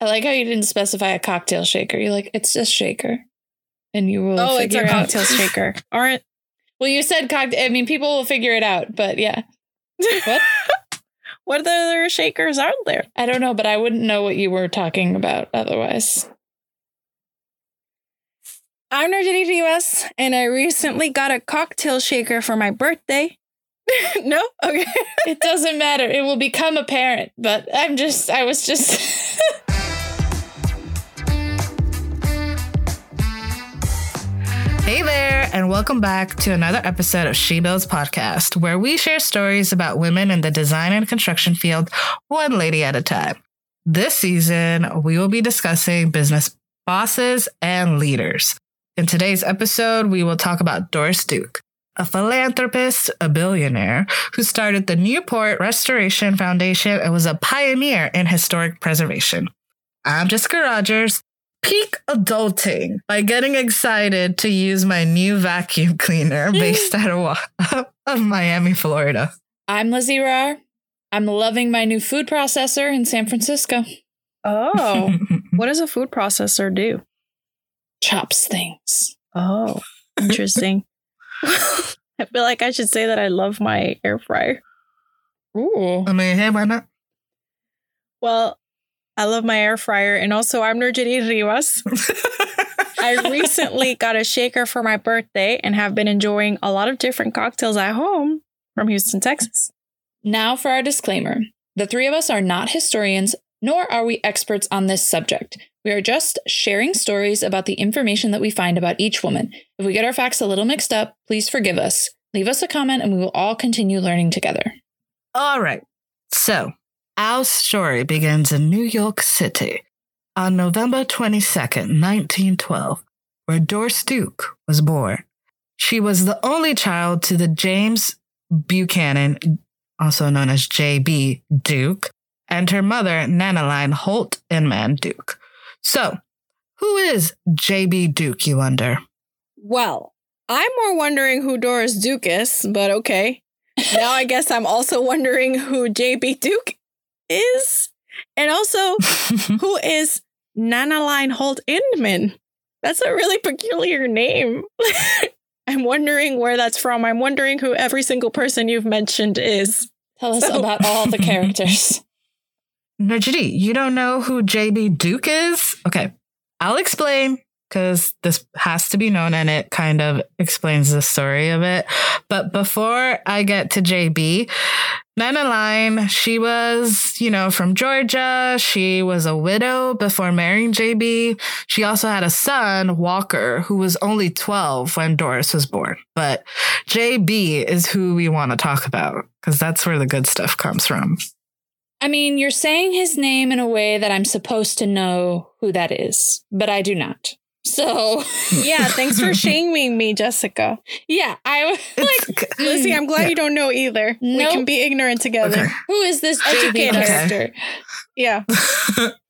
I like how you didn't specify a cocktail shaker. You're like, it's just shaker. And you will Oh, it's figure a cocktail out. shaker. Aren't Well, you said cocktail. I mean, people will figure it out, but yeah. What? what are the other shakers are there? I don't know, but I wouldn't know what you were talking about otherwise. I'm Nerdy US, and I recently got a cocktail shaker for my birthday. no? Okay. It doesn't matter. It will become apparent, but I'm just, I was just. Hey there, and welcome back to another episode of She Builds Podcast, where we share stories about women in the design and construction field, one lady at a time. This season, we will be discussing business bosses and leaders. In today's episode, we will talk about Doris Duke, a philanthropist, a billionaire who started the Newport Restoration Foundation and was a pioneer in historic preservation. I'm Jessica Rogers, peak adulting by getting excited to use my new vacuum cleaner based out of, of Miami, Florida. I'm Lizzie Rar. I'm loving my new food processor in San Francisco. Oh. what does a food processor do? Chops things. Oh, interesting. I feel like I should say that I love my air fryer. Ooh. I mean, hey, why not? Well, I love my air fryer, and also I'm Nerjeri Rivas. I recently got a shaker for my birthday and have been enjoying a lot of different cocktails at home from Houston, Texas. Now for our disclaimer. The three of us are not historians, nor are we experts on this subject. We are just sharing stories about the information that we find about each woman. If we get our facts a little mixed up, please forgive us. Leave us a comment and we will all continue learning together. All right. So, our story begins in New York City on November 22nd, 1912, where Doris Duke was born. She was the only child to the James Buchanan, also known as J.B. Duke, and her mother, Nanaline Holt Inman Duke. So, who is J.B. Duke, you wonder? Well, I'm more wondering who Doris Duke is, but okay. now I guess I'm also wondering who JB Duke is. And also, who is Nanaline Holt Inman? That's a really peculiar name. I'm wondering where that's from. I'm wondering who every single person you've mentioned is. Tell us So- about all the characters. Najdi, you don't know who JB Duke is? Okay, I'll explain because this has to be known and it kind of explains the story of it. But before I get to JB, Nanaline, she was, you know, from Georgia. She was a widow before marrying JB. She also had a son, Walker, who was only 12 when Doris was born. But JB is who we want to talk about because that's where the good stuff comes from. I mean, you're saying his name in a way that I'm supposed to know who that is, but I do not. So Yeah, thanks for shaming me, Jessica. yeah, I was like, It's- mm, Lizzie, I'm glad Yeah. you don't know either. We can be ignorant together. Okay. who is this JB Educate us. character? Yeah.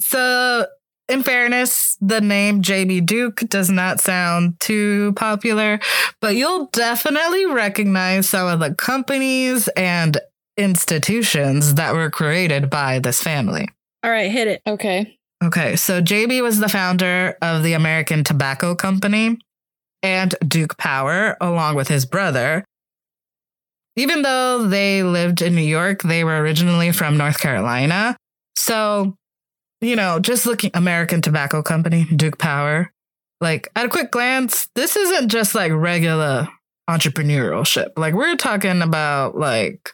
so, in fairness, the name JB Duke does not sound too popular, but you'll definitely recognize some of the companies and institutions that were created by this family. All right, hit it. Okay. Okay, so JB was the founder of the American Tobacco Company and Duke Power, along with his brother. Even though they lived in New York, they were originally from North Carolina. So, you know, just looking American Tobacco Company, Duke Power, like at a quick glance, this isn't just like regular entrepreneurship. Like we're talking about like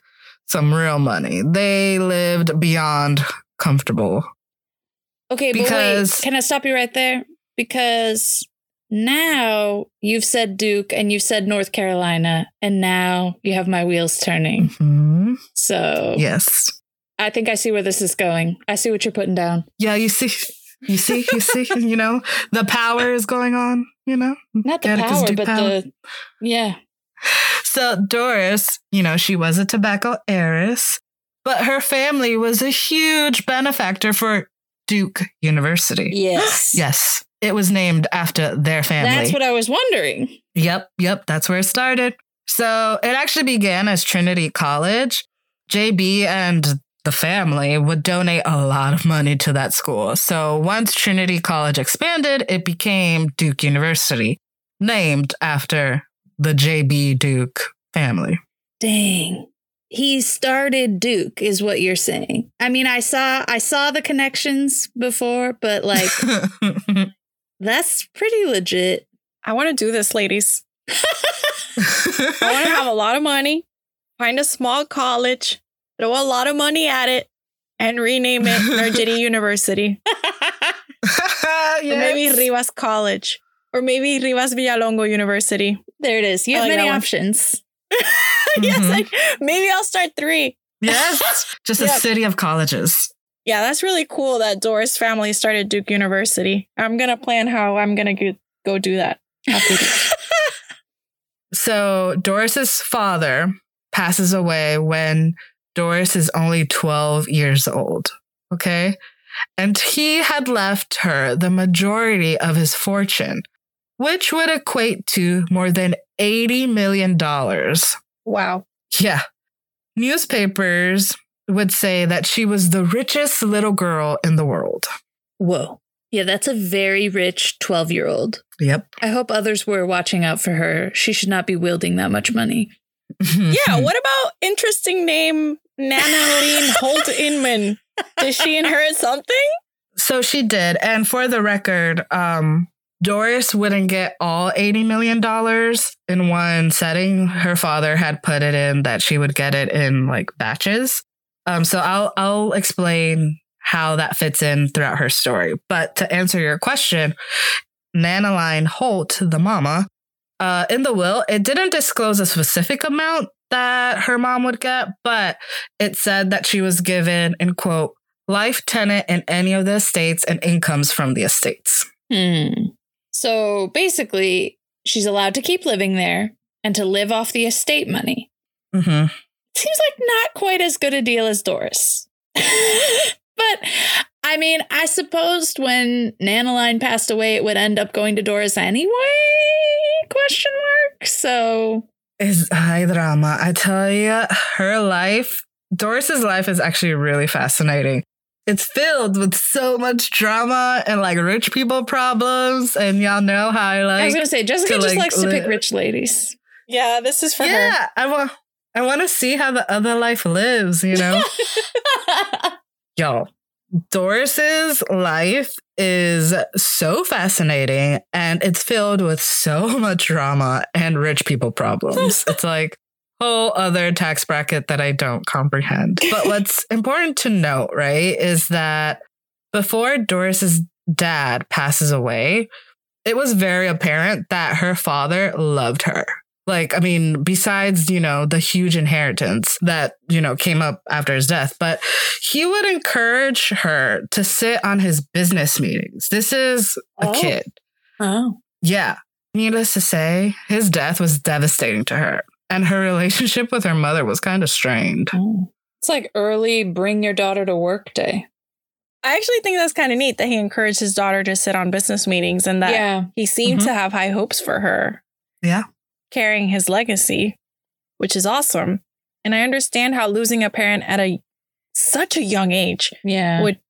some real money. They lived beyond comfortable Okay, but Because- wait, can I stop you right there? Because now you've said Duke and you've said North Carolina, and now you have my wheels turning. Mhm. So Yes. I think I see where this is going. I see what you're putting down. Yeah, you see, you see, you see, you know, the power is going on, you know? Not the Atticus power, Duke but power. the yeah. So Doris, you know, she was a tobacco heiress, but her family was a huge benefactor for Duke University. Yes. Yes. It was named after their family. That's what I was wondering. Yep, yep, that's where it started. So it actually began as Trinity College. JB and the family would donate a lot of money to that school. So once Trinity College expanded, it became Duke University, named after the JB Duke family. Dang. He started Duke is what you're saying. I mean, I saw I saw the connections before, but like that's pretty legit. I want to do this, ladies. I want to have a lot of money, find a small college, throw a lot of money at it, and rename it Nergity University. Or maybe Rivas College. Or maybe Rivas Villalongo University. there it is. You have like many that options. Yes, Mhm. I, maybe I'll start three. Yes, just a city of colleges. Yeah, that's really cool that Doris family started Duke University. I'm going to plan how I'm going to go do that. So Doris's father passes away when Doris is only 12 years old. Okay. And he had left her the majority of his fortune, which would equate to more than $80 million. Wow. Yeah. Newspapers would say that she was the richest little girl in the world. Whoa. Yeah, that's a very rich 12 year old. Yep. I hope others were watching out for her. She should not be wielding that much money. Yeah, what about interesting name Nanaline Holt Inman? Did she inherit something? So she did. And for the record, um, Doris wouldn't get all $80 million in one setting. Her father had put it in that she would get it in like batches. Um, so I'll I'll explain how that fits in throughout her story. But to answer your question, Nanaline Holt, the mama, uh, in the will, it didn't disclose a specific amount that her mom would get, but it said that she was given, in quote, life tenant in any of the estates and incomes from the estates. Hmm. So basically, she's allowed to keep living there and to live off the estate money. Mm-hmm. Seems like not quite as good a deal as Doris. but I mean, I supposed when Nanaline passed away, it would end up going to Doris anyway? Question mark. So Is high drama. I tell you, her life, Doris's life is actually really fascinating. It's filled with so much drama and like rich people problems. And y'all know how I like. I was gonna say Jessica to, just like, likes to pick rich ladies. Yeah, this is for her. yeah, I want. I want to see how the other life lives. You know, y'all. Doris's life is so fascinating and it's filled with so much drama and rich people problems. it's like whole other tax bracket that I don't comprehend. But what's important to note, right, is that before Doris's dad passes away, it was very apparent that her father loved her. Like, I mean, besides, you know, the huge inheritance that, you know, came up after his death, but he would encourage her to sit on his business meetings. This is a Oh. kid. Oh. Yeah. Needless to say, his death was devastating to her, and her relationship with her mother was kind of strained. oh. It's like early bring your daughter to work day. I actually think that's kind of neat that he encouraged his daughter to sit on business meetings and that yeah. he seemed Mhm. to have high hopes for her. Yeah. Carrying his legacy, which is awesome. And I understand how losing a parent at a such a young age Yeah. would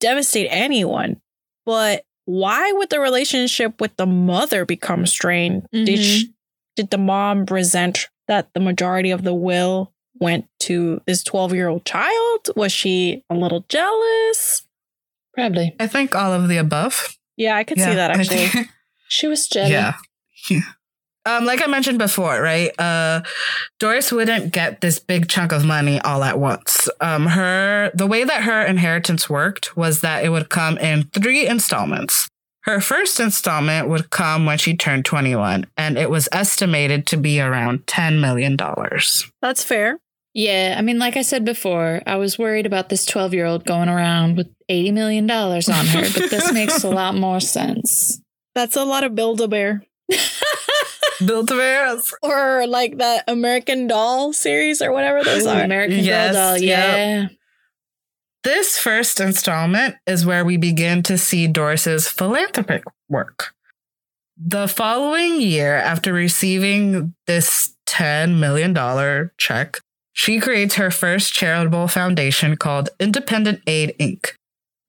devastate anyone. But why would the relationship with the mother become strained? Did Mhm. sh- did the mom resent that the majority of the will went to this 12-year-old child? Was she a little jealous? Probably. I think all of the above. Yeah, I could see that actually. She was jelly. Yeah. Yeah. Um, like I mentioned before, right? Uh, Doris wouldn't get this big chunk of money all at once. Um, her the way that her inheritance worked was that it would come in three installments. Her first installment would come when she turned 21, and it was estimated to be around $10 million. That's fair. Yeah, I mean, like I said before, I was worried about this 12 year old going around with $80 million on her, but this makes a lot more sense. That's a lot of Build a Bear. Built a bears. Or like that American Doll series or whatever those Ooh, are. American Yes, Girl doll, yep. This first installment is where we begin to see Doris's philanthropic work. The following year, after receiving this $10 million check, she creates her first charitable foundation called Independent Aid Inc.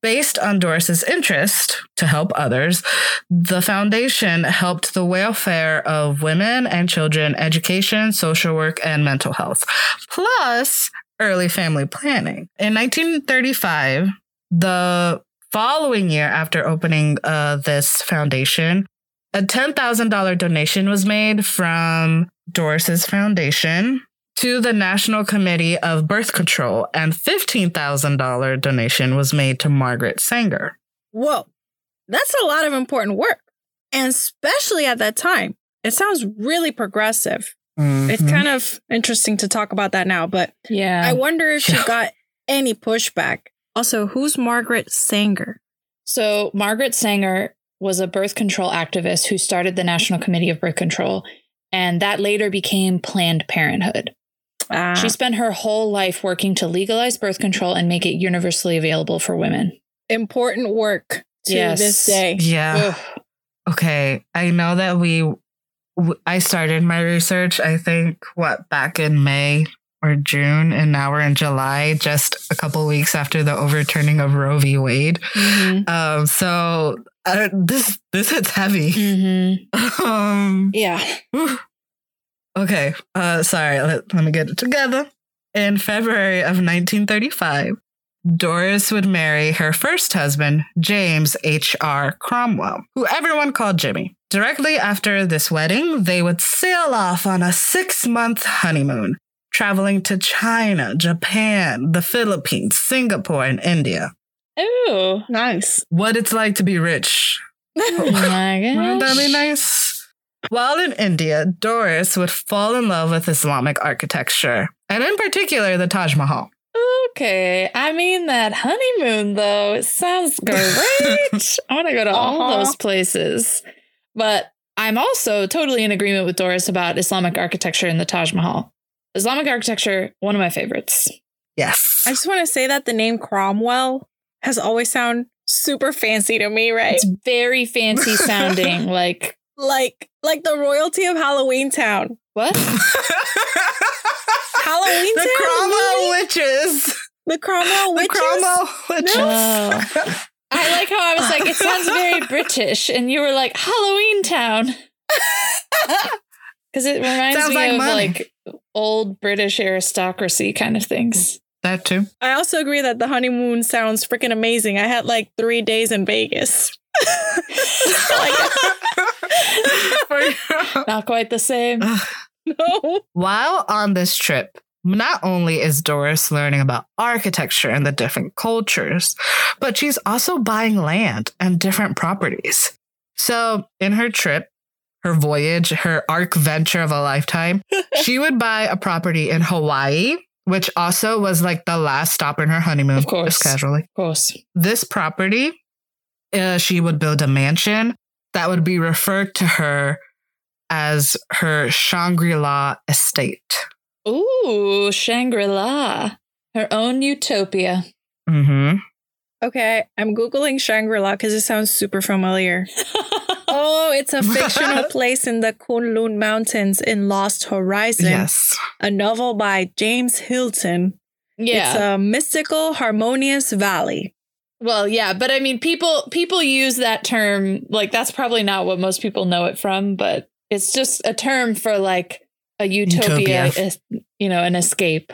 Based on Doris's interest to help others, the foundation helped the welfare of women and children, education, social work, and mental health. Plus, early family planning. In 1935, the following year after opening uh, this foundation, a $10,000 donation was made from Doris's foundation to the National Committee of Birth Control, and $15,000 donation was made to Margaret Sanger. Whoa, that's a lot of important work. And especially at that time, it sounds really progressive. It's Mhm. kind of interesting to talk about that now, but Yeah. I wonder if she got any pushback. Also, who's Margaret Sanger? So, Margaret Sanger was a birth control activist who started the National Committee of Birth Control, and that later became Planned Parenthood. Ah, She spent her whole life working to legalize birth control and make it universally available for women. important work to Yes. this day. Yeah. Ugh. Okay, I know that we w- I started my research I think what back in May or June and now we're in July just a couple weeks after the overturning of Roe v Wade. Mhm. Um so uh, this this hits heavy. Mm-hmm. um Yeah. whew. Okay, uh sorry, let, let me get it together. In February of 1935, Doris would marry her first husband, James H.R. Cromwell, who everyone called Jimmy. Directly after this wedding, they would sail off on a six month honeymoon, traveling to China, Japan, the Philippines, Singapore, and India. Ooh. Nice. What it's like to be rich. Oh my Wouldn't that be nice? While in India, Doris would fall in love with Islamic architecture, and in particular, the Taj Mahal. Okay. I mean, that honeymoon, though, it sounds great. I want to go to all Uh-huh. those places. But I'm also totally in agreement with Doris about Islamic architecture and the Taj Mahal. Islamic architecture, one of my favorites. Yes. I just want to say that the name Cromwell has always sound super fancy to me, right? It's very fancy sounding. like, Like like the royalty of Halloween Town. what? Halloween the Town? Cromwell movie? witches. The Cromwell witches. The witches? Cromwell witches. Oh. I like how I was like, it sounds very British. And you were like, Halloween Town. Because it reminds Sounds me like of money. like old British aristocracy kind of things. That too. I also agree that the honeymoon sounds freaking amazing. I had like three days in Vegas. Not quite the same. no. While on this trip, not only is Doris learning about architecture and the different cultures, but she's also buying land and different properties. So, in her trip, her voyage, her arc venture of a lifetime, she would buy a property in Hawaii, which also was like the last stop in her honeymoon, Of course. just casually. Of course. This property, uh, she would build a mansion that would be referred to her as her Shangri La estate. Ooh, Shangri La. Her own utopia. Mm-hmm. Okay, I'm Googling Shangri La because it sounds super familiar. Oh, it's a fictional place in the Kunlun Mountains in Lost Horizon, Yes. a novel by James Hilton. yeah. It's a mystical, harmonious valley. Well, yeah, but I mean, people people use that term like that's probably not what most people know it from, but it's just a term for like a utopia, Utopia. es- you know, an escape,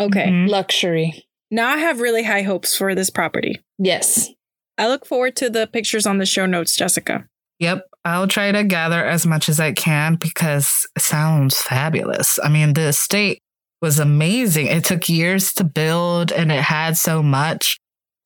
Okay, Mhm. luxury. now I have really high hopes for this property. Yes. I look forward to the pictures on the show notes, Jessica. Yep. I'll try to gather as much as I can because it sounds fabulous. I mean, the estate was amazing. It took years to build and it had so much.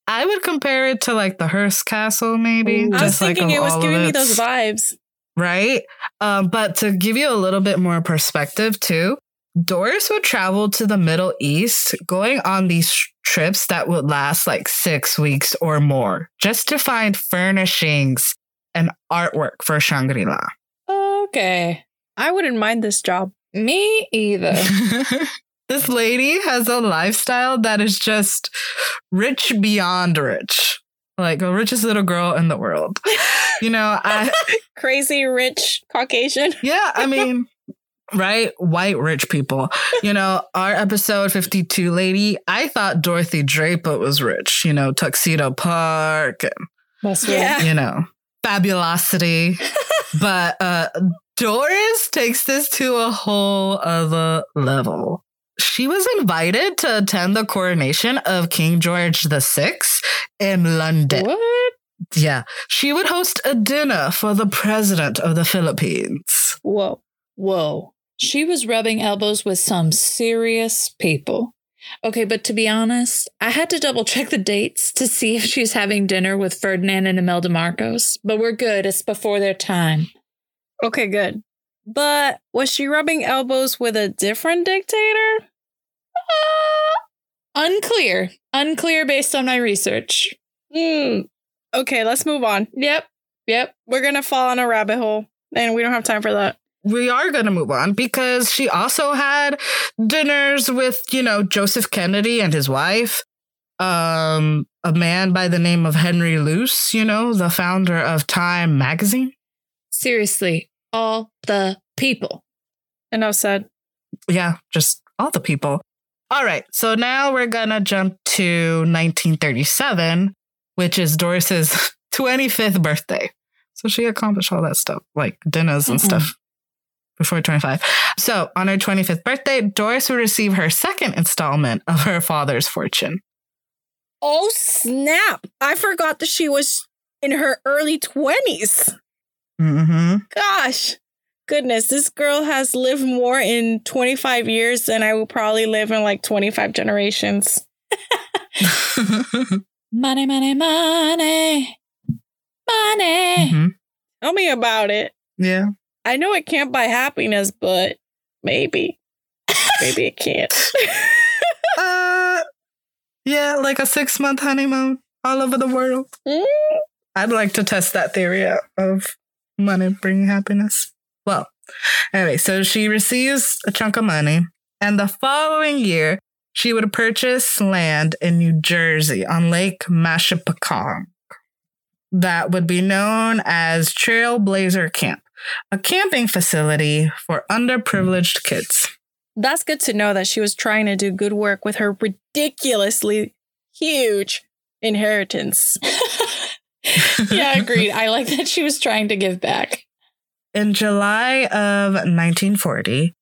I would compare it to like the Hearst Castle, maybe. Ooh. I was thinking of it was all of giving me those vibes. Right? Um, but to give you a little bit more perspective, too, Doris would travel to the Middle East going on these trips that would last like six weeks or more just to find furnishings and artwork for Shangri La. Okay. I wouldn't mind this job. Me either. this lady has a lifestyle that is just rich beyond rich. Like the richest little girl in the world. You know, I Crazy rich Caucasian. Yeah, I mean, right? White rich people. You know, our episode 52 lady, I thought Dorothy Draper was rich, you know, Tuxedo Park, and, Must be. Yeah. you know, fabulosity. but uh Doris takes this to a whole other level. She was invited to attend the coronation of King George VI in London. What? Yeah. She would host a dinner for the president of the Philippines. Whoa. Whoa. She was rubbing elbows with some serious people. Okay, but to be honest, I had to double check the dates to see if she's having dinner with Ferdinand and Imelda Marcos, but we're good. It's before their time. Okay, good. But was she rubbing elbows with a different dictator? Unclear. Unclear based on my research. Hmm. Okay, let's move on. Yep. Yep. We're gonna fall on a rabbit hole, and we don't have time for that. we are going to move on because she also had dinners with, you know, Joseph Kennedy and his wife, um, a man by the name of Henry Luce, you know, the founder of Time magazine. Seriously, all the people. And I said. Yeah, just all the people. All right, so now we're going to jump to 1937, which is Doris's 25th birthday. So she accomplished all that stuff, like dinners and Mm-mm. stuff before 25. So on her 25th birthday, Doris would receive her second installment of her father's fortune. Oh snap! I forgot that she was in her early twenties. Mm-hmm. Gosh, goodness, this girl has lived more in twenty five years than I will probably live in like twenty five generations. Money, money, money. Money. Mhm. Tell me about it. Yeah. I know it can't buy happiness, but maybe, maybe it can't. Uh, yeah, like a six month honeymoon all over the world. Mm. I'd like to test that theory out of money bringing happiness. Well, anyway, so she receives a chunk of money, and the following year, she would purchase land in New Jersey on Lake Mashipacong that would be known as Trailblazer Camp, a camping facility for underprivileged kids. That's good to know that she was trying to do good work with her ridiculously huge inheritance. yeah, agreed. I like that she was trying to give back. In July of 1940,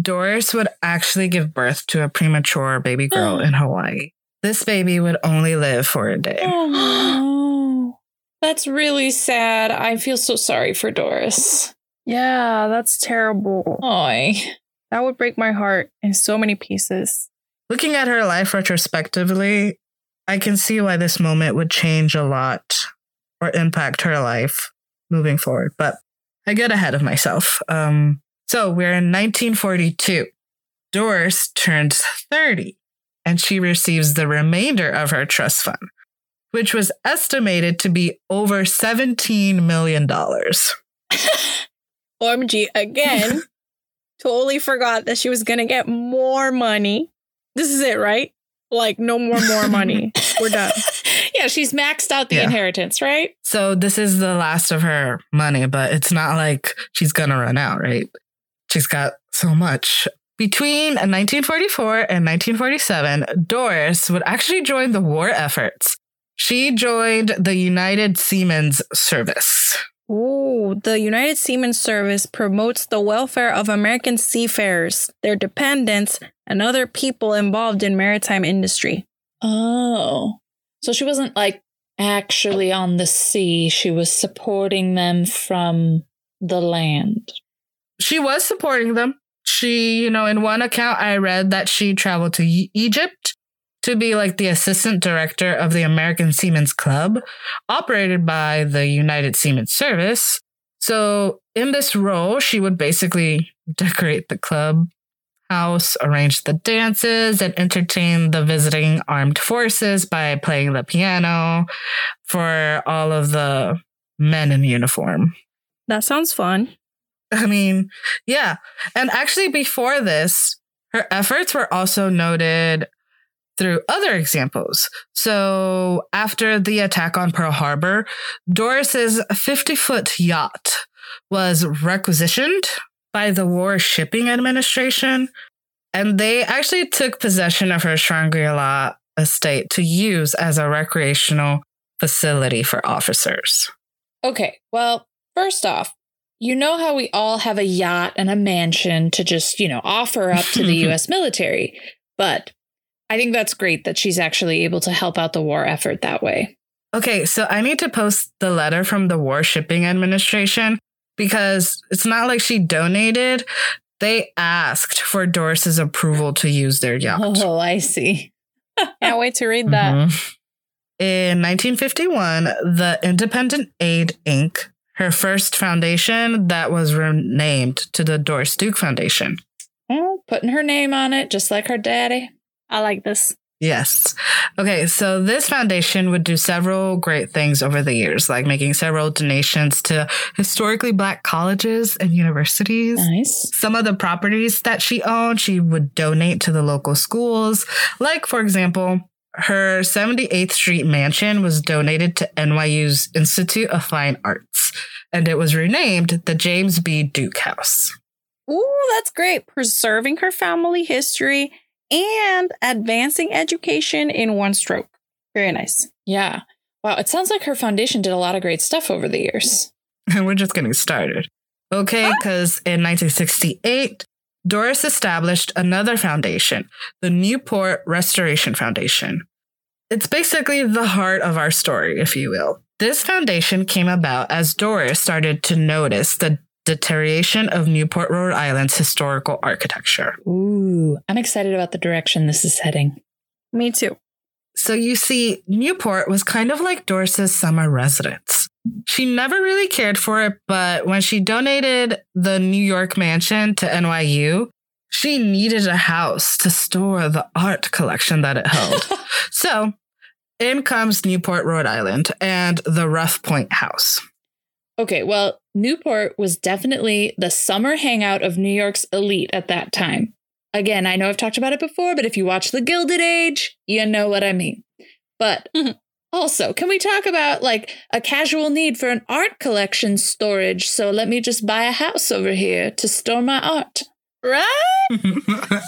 Doris would actually give birth to a premature baby girl in Hawaii. This baby would only live for a day. Oh. That's really sad. I feel so sorry for Doris. Yeah, that's terrible. Oy. That would break my heart in so many pieces. Looking at her life retrospectively, I can see why this moment would change a lot or impact her life moving forward. But I get ahead of myself. Um, so we're in 1942. Doris turns 30 and she receives the remainder of her trust fund, which was estimated to be over $17 million. OMG, again, totally forgot that she was going to get more money. This is it, right? Like, no more, more money. We're done. Yeah, she's maxed out the Yeah. inheritance, right? So this is the last of her money, but it's not like she's gonna run out, right? She's got so much. Between 1944 and 1947, Doris would actually join the war efforts. She joined the United Seamen's Service. Ooh, the United Seamen's Service promotes the welfare of American seafarers, their dependents, and other people involved in maritime industry. Oh. So she wasn't like actually on the sea, she was supporting them from the land. She was supporting them. She, you know, in one account I read that she traveled to Egypt to be like the assistant director of the American Seamen's Club, operated by the United Seamen's Service. So, in this role, she would basically decorate the club house, arrange the dances, and entertain the visiting armed forces by playing the piano for all of the men in uniform. That sounds fun. I mean, yeah. And actually, before this, her efforts were also noted through other examples. So, after the attack on Pearl Harbor, Doris's 50 foot yacht was requisitioned by the War Shipping Administration, and they actually took possession of her Shangri La estate to use as a recreational facility for officers. Okay, well, first off, you know how we all have a yacht and a mansion to just, you know, offer up to the US military. But I think that's great that she's actually able to help out the war effort that way. Okay, so I need to post the letter from the War Shipping Administration because it's not like she donated. They asked for Doris's approval to use their yacht. Oh, I see. Can't wait to read that. Mhm. In 1951, the Independent Aid Inc., her first foundation that was renamed to the Doris Duke Foundation. Oh, putting her name on it, just like her daddy. I like this. Yes. Okay, so this foundation would do several great things over the years, like making several donations to historically black colleges and universities. Nice. Some of the properties that she owned, she would donate to the local schools. Like, for example, her 78th Street mansion was donated to NYU's Institute of Fine Arts, and it was renamed the James B. Duke House. Ooh, that's great. Preserving her family history and advancing education in one stroke. Very nice. Yeah. Wow, it sounds like her foundation did a lot of great stuff over the years. And we're just getting started. Okay, because in 1968, Doris established another foundation, the Newport Restoration Foundation. It's basically the heart of our story, if you will. This foundation came about as Doris started to notice the deterioration of Newport, Rhode Island's historical architecture. Ooh, I'm excited about the direction this is heading. Me too. So you see, Newport was kind of like Doris's summer residence. She never really cared for it, but when she donated the New York mansion to NYU, she needed a house to store the art collection that it held. so in comes Newport, Rhode Island, and the Rough Point House. Okay, well, Newport was definitely the summer hangout of New York's elite at that time. Again, I know I've talked about it before, but if you watch The Gilded Age, you know what I mean. But mm-hmm. also, can we talk about like a casual need for an art collection storage? So let me just buy a house over here to store my art. Right?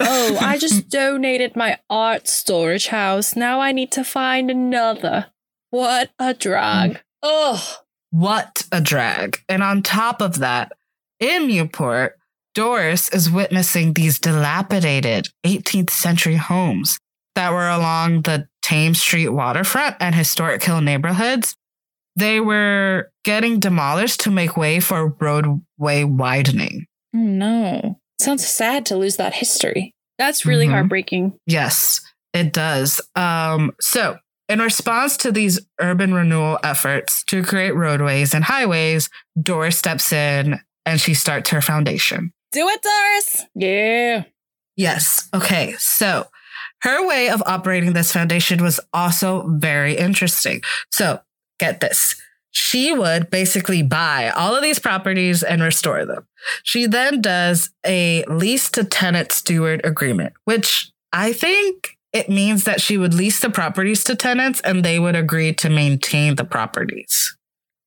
Oh, I just donated my art storage house. Now I need to find another. What a drag. Mm. Oh, What a drag. And on top of that, in Newport, Doris is witnessing these dilapidated 18th century homes that were along the Thames Street waterfront and historic hill neighborhoods. They were getting demolished to make way for roadway widening. no. Sounds sad to lose that history. That's really Mhm. heartbreaking. Yes, it does. Um, so, in response to these urban renewal efforts to create roadways and highways, Doris steps in and she starts her foundation. Do it, Doris. Yeah. Yes. Okay. So Her way of operating this foundation was also very interesting. So, get this. She would basically buy all of these properties and restore them. She then does a lease to tenant steward agreement, which I think it means that she would lease the properties to tenants and they would agree to maintain the properties.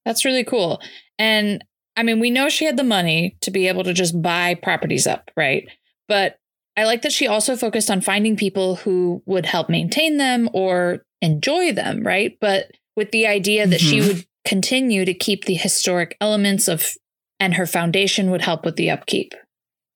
That's really cool. And I mean, we know she had the money to be able to just buy properties up, right? But I like that she also focused on finding people who would help maintain them or enjoy them, right? But with the idea that mm-hmm. she would continue to keep the historic elements of and her foundation would help with the upkeep.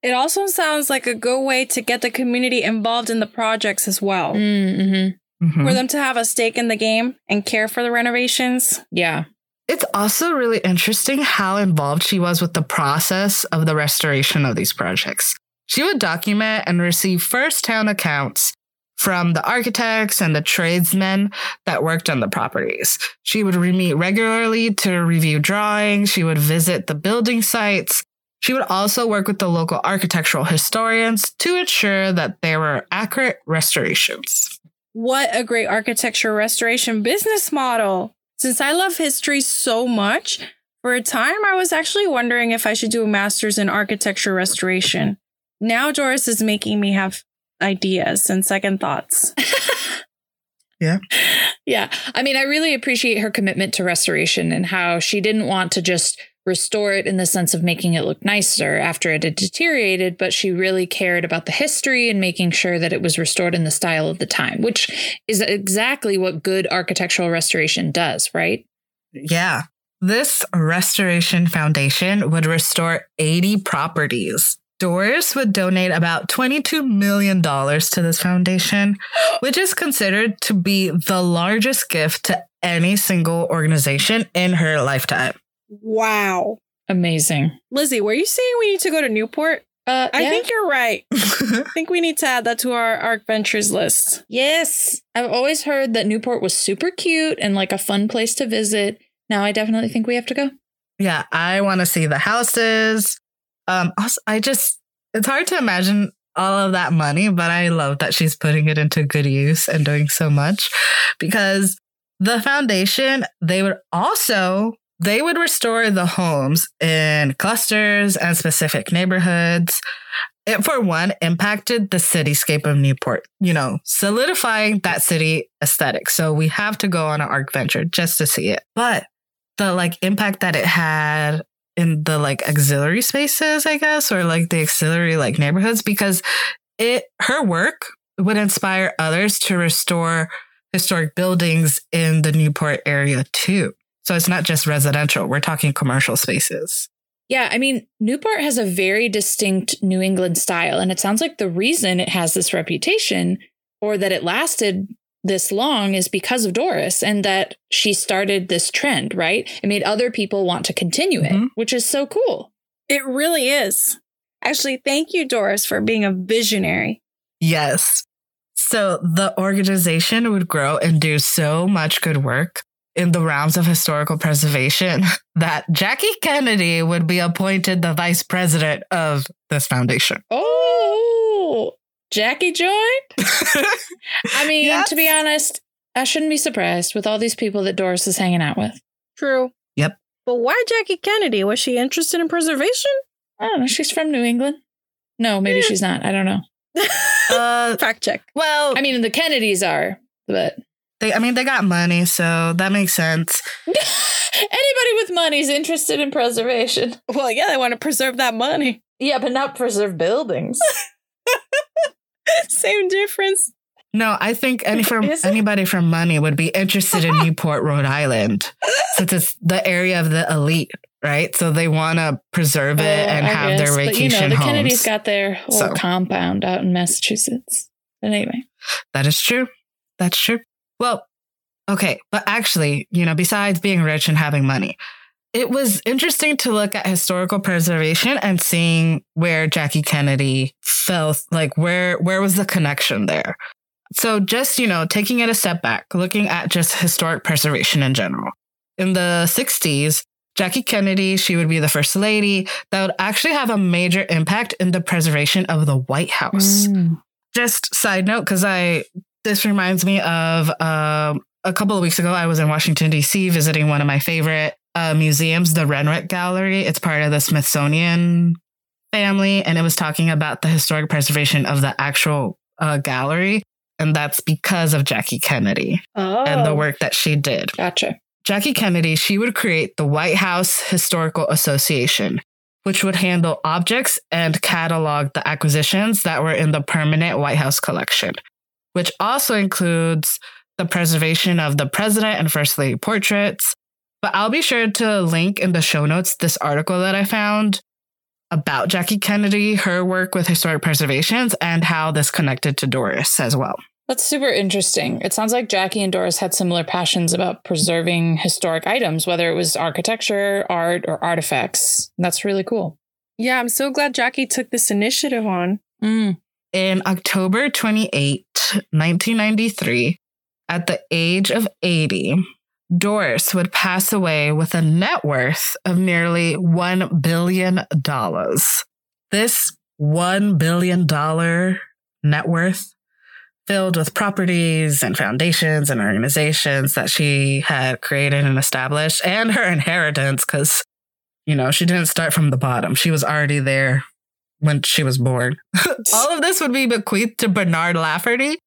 It also sounds like a good way to get the community involved in the projects as well. Mm-hmm. Mm-hmm. For them to have a stake in the game and care for the renovations. Yeah. It's also really interesting how involved she was with the process of the restoration of these projects. She would document and receive first-hand accounts from the architects and the tradesmen that worked on the properties. She would meet regularly to review drawings. She would visit the building sites. She would also work with the local architectural historians to ensure that there were accurate restorations. What a great architecture restoration business model! Since I love history so much, for a time I was actually wondering if I should do a master's in architecture restoration. Now Doris is making me have ideas and second thoughts. yeah. Yeah. I mean, I really appreciate her commitment to restoration and how she didn't want to just restore it in the sense of making it look nicer after it had deteriorated, but she really cared about the history and making sure that it was restored in the style of the time, which is exactly what good architectural restoration does, right? Yeah. This restoration foundation would restore 80 properties Doris would donate about $22 million to this foundation, which is considered to be the largest gift to any single organization in her lifetime. Wow. Amazing. Lizzie, were you saying we need to go to Newport? Uh, I yeah. think you're right. I think we need to add that to our ARC adventures list. Yes. I've always heard that Newport was super cute and like a fun place to visit. Now I definitely think we have to go. Yeah, I want to see the houses. Um, also, I just, it's hard to imagine all of that money, but I love that she's putting it into good use and doing so much because the foundation, they would also, they would restore the homes in clusters and specific neighborhoods. It, for one, impacted the cityscape of Newport, you know, solidifying that city aesthetic. So we have to go on an arc venture just to see it. But the like impact that it had in the like auxiliary spaces, I guess, or like the auxiliary like neighborhoods, because it her work would inspire others to restore historic buildings in the Newport area too. So it's not just residential, we're talking commercial spaces. Yeah, I mean, Newport has a very distinct New England style. And it sounds like the reason it has this reputation or that it lasted this long is because of Doris and that she started this trend, right? It made other people want to continue it, mm-hmm. which is so cool. It really is. Actually, thank you, Doris, for being a visionary. Yes. So the organization would grow and do so much good work in the realms of historical preservation that Jackie Kennedy would be appointed the vice president of this foundation. Oh, Jackie joined? I mean, yes. to be honest, I shouldn't be surprised with all these people that Doris is hanging out with. True. Yep. But why Jackie Kennedy? Was she interested in preservation? I don't know. She's from New England. No, maybe yeah. she's not. I don't know. uh, Fact check. Well, I mean, the Kennedys are, but they. I mean, they got money, so that makes sense. Anybody with money is interested in preservation. Well, yeah, they want to preserve that money. Yeah, but not preserve buildings. Same difference. No, I think any from anybody from money would be interested in Newport, Rhode Island, since it's the area of the elite, right? So they want to preserve it and I have guess. their vacation but, you know, the homes. Kennedys got their whole so. compound out in Massachusetts. But anyway, that is true. That's true. Well, okay, but actually, you know, besides being rich and having money, it was interesting to look at historical preservation and seeing where Jackie Kennedy felt like where where was the connection there. So just, you know, taking it a step back, looking at just historic preservation in general. In the 60s, Jackie Kennedy, she would be the first lady that would actually have a major impact in the preservation of the White House. Mm. just side note, because I this reminds me of um, a couple of weeks ago, I was in Washington D.C. visiting one of my favorite uh, museums, the Renwick Gallery. It's part of the Smithsonian family, and it was talking about the historic preservation of the actual uh, gallery, and that's because of Jackie Kennedy Oh. and the work that she did. Gotcha. Jackie Kennedy, she would create the White House Historical Association, which would handle objects and catalog the acquisitions that were in the permanent White House collection, which also includes the preservation of the president and first lady portraits. But I'll be sure to link in the show notes this article that I found about Jackie Kennedy, her work with historic preservations, and how this connected to Doris as well. That's super interesting. It sounds like Jackie and Doris had similar passions about preserving historic items, whether it was architecture, art, or artifacts. That's really cool. yeah, I'm so glad Jackie took this initiative on. Mm. In October 28, 1993, at the age of 80, Doris would pass away with a net worth of nearly $1 billion. This $1 billion net worth filled with properties and foundations and organizations that she had created and established, and her inheritance, because, you know, she didn't start from the bottom. She was already there when she was born. All of this would be bequeathed to Bernard Lafferty,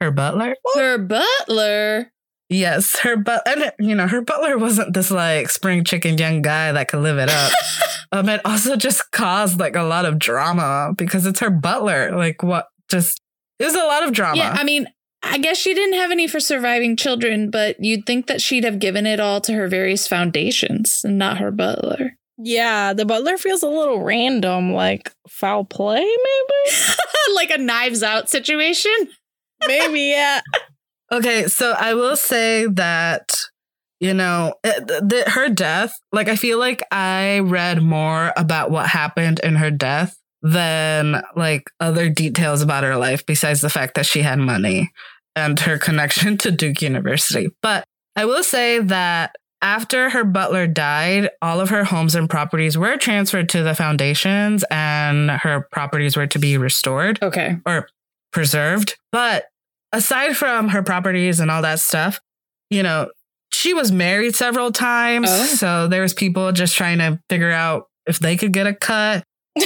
her butler. Her butler. Yes, her but and you know her butler wasn't this like spring chicken young guy that could live it up. um, it also just caused like a lot of drama because it's her butler. Like what? Just it was a lot of drama. Yeah, I mean, I guess she didn't have any for surviving children, but you'd think that she'd have given it all to her various foundations and not her butler. Yeah, the butler feels a little random, like foul play, maybe? like a knives out situation. maybe, yeah. Okay, so I will say that you know eh, it, the, her death. Like I feel like I read more about what happened in her death than like other details about her life, besides the fact that she had money and her connection to Duke University. But I will say that after her butler died, all of her homes and properties were transferred to the foundations, and her properties were to be restored Okay. or preserved. But aside from her properties and all that stuff, you know, she was married several times. Oh. So there was people just trying to figure out if they could get a cut.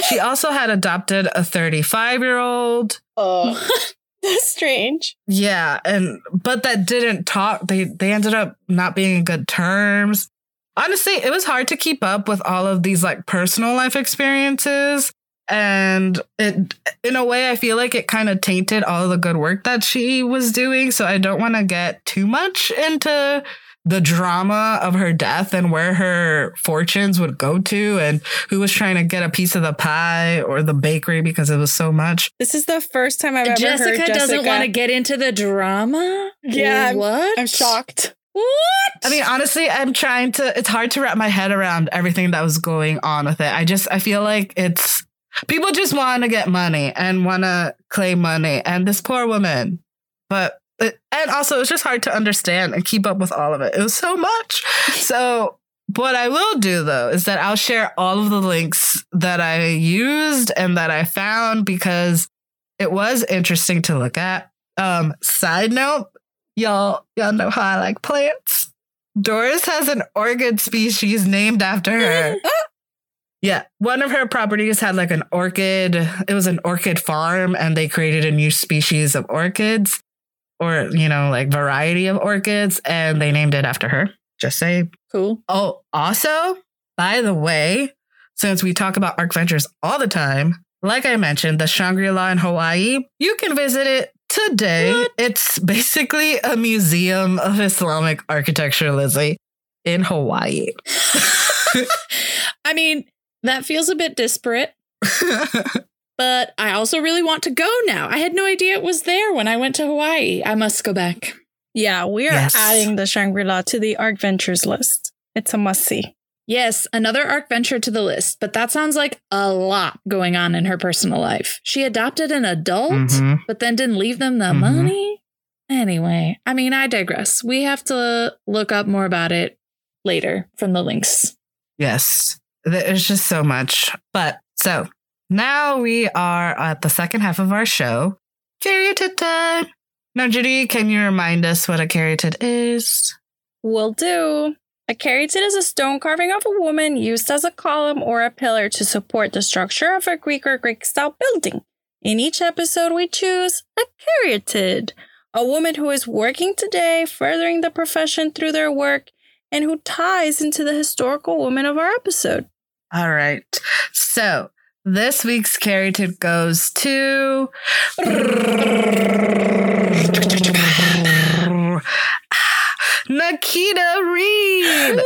She also had adopted a 35 year old. Oh, strange. Yeah. And, but that didn't talk. They, they ended up not being in good terms. Honestly, it was hard to keep up with all of these like personal life experiences. And it, in a way, I feel like it kind of tainted all of the good work that she was doing. So I don't want to get too much into the drama of her death and where her fortunes would go to and who was trying to get a piece of the pie or the bakery because it was so much. This is the first time I've ever Jessica, heard Jessica. doesn't want to get into the drama. Yeah, I'm- what? I'm shocked. What? I mean, honestly, I'm trying to, it's hard to wrap my head around everything that was going on with it. I just, I feel like it's, people just want to get money and want to claim money. And this poor woman, but, it, and also it's just hard to understand and keep up with all of it. It was so much. So, what I will do though is that I'll share all of the links that I used and that I found because it was interesting to look at. Um, side note, y'all, y'all know how I like plants. Doris has an orchid species named after her. yeah, one of her properties had like an orchid. It was an orchid farm, and they created a new species of orchids, or you know, like variety of orchids, and they named it after her. Just say. Cool. Oh, also, by the way, since we talk about Arc Ventures all the time, like I mentioned, the Shangri La in Hawaii, you can visit it today. It's basically a museum of Islamic architecture, Lizzie, in Hawaii. I mean, that feels a bit disparate, but I also really want to go now. I had no idea it was there when I went to Hawaii. I must go back. Yeah, we are Yes. adding the Shangri La to the Arc Ventures list. It's a must see. Yes, another arc venture to the list, but that sounds like a lot going on in her personal life. She adopted an adult, Mhm. but then didn't leave them the Mhm. money. Anyway, I mean, I digress. We have to look up more about it later from the links. Yes, there's just so much. But so now we are at the second half of our show Caryatid time. Now, Judy, can you remind us what a caryatid is? Will do. A caryatid is a stone carving of a woman used as a column or a pillar to support the structure of a Greek or Greek style building. In each episode, we choose a caryatid, a woman who is working today, furthering the profession through their work, and who ties into the historical woman of our episode. All right. So this week's caryatid goes to Nikita Reed.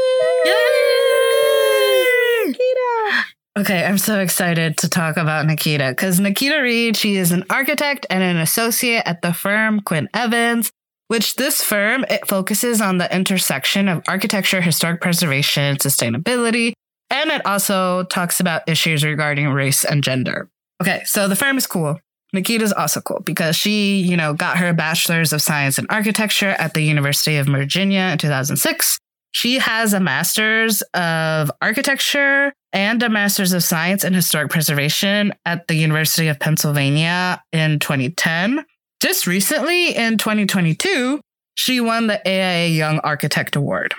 Okay, I'm so excited to talk about Nikita because Nikita Reed, she is an architect and an associate at the firm Quinn Evans, which this firm it focuses on the intersection of architecture, historic preservation, sustainability, and it also talks about issues regarding race and gender. Okay, so the firm is cool. Nikita's also cool because she, you know, got her bachelor's of science in architecture at the University of Virginia in 2006. She has a master's of architecture and a master's of science in historic preservation at the University of Pennsylvania in 2010. Just recently in 2022, she won the AIA Young Architect Award.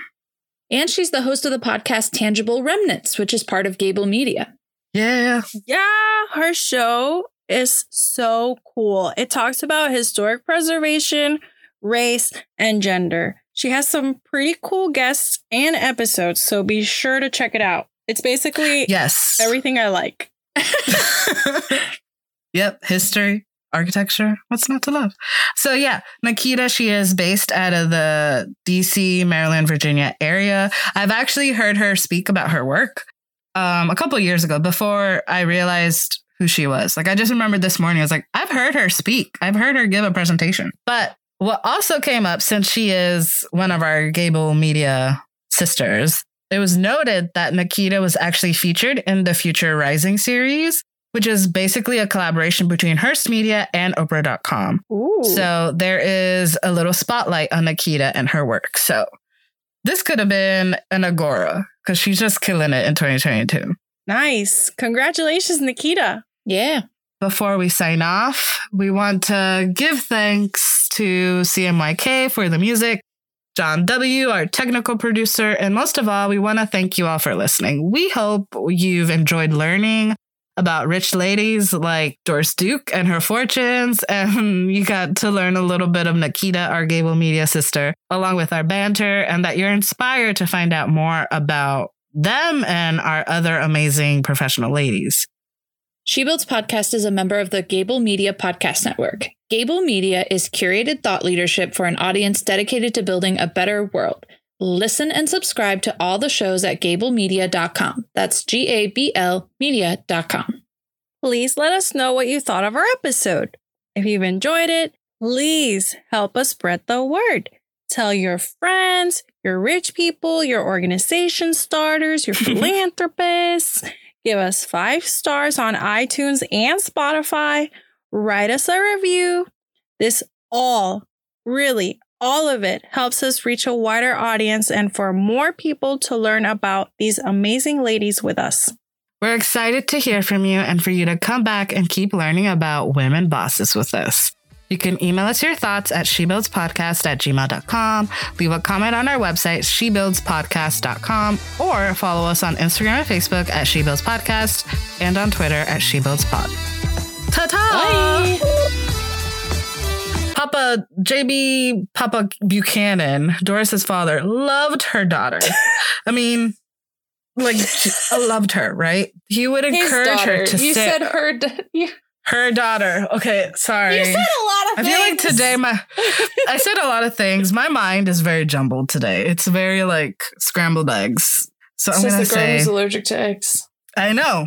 And she's the host of the podcast Tangible Remnants, which is part of Gable Media. Yeah. Yeah, her show is so cool. It talks about historic preservation, race, and gender. She has some pretty cool guests and episodes, so be sure to check it out. It's basically Yes. everything I like. yep. History, architecture. What's not to love? So, yeah, Nikita, she is based out of the DC, Maryland, Virginia area. I've actually heard her speak about her work um, a couple years ago before I realized who she was. Like, I just remembered this morning, I was like, I've heard her speak, I've heard her give a presentation. But what also came up since she is one of our Gable Media sisters, it was noted that Nikita was actually featured in the Future Rising series, which is basically a collaboration between Hearst Media and Oprah.com. Ooh. So there is a little spotlight on Nikita and her work. So this could have been an Agora because she's just killing it in 2022. nice. Congratulations, Nikita. Yeah. Before we sign off, we want to give thanks to CMYK for the music, John W., our technical producer, and most of all, we want to thank you all for listening. We hope you've enjoyed learning about rich ladies like Doris Duke and her fortunes, and um, you got to learn a little bit of Nikita, our Gable Media sister, along with our banter, and that you're inspired to find out more about them and our other amazing professional ladies. She Builds Podcast is a member of the Gable Media Podcast Network. Gable Media is curated thought leadership for an audience dedicated to building a better world. Listen and subscribe to all the shows at gablemedia.com. That's G A B L media.com. Please let us know what you thought of our episode. If you've enjoyed it, please help us spread the word. Tell your friends, your rich people, your organization starters, your philanthropists. Give us five stars on iTunes and Spotify. Write us a review. This all, really, all of it helps us reach a wider audience and for more people to learn about these amazing ladies with us. We're excited to hear from you and for you to come back and keep learning about women bosses with us. You can email us your thoughts at shebuildspodcast at gmail.com, leave a comment on our website, shebuildspodcast.com, or follow us on Instagram and Facebook at shebuildspodcast and on Twitter at shebuildspod. Ta-ta! Papa JB Papa Buchanan, Doris's father, loved her daughter. I mean, like uh, loved her, right? He would encourage her to you sit. said her. d- you- her daughter. Okay, sorry. You said a lot of I feel like today my I said a lot of things. My mind is very jumbled today. It's very like scrambled eggs. So I'm says gonna the girl say who's allergic to eggs. I know.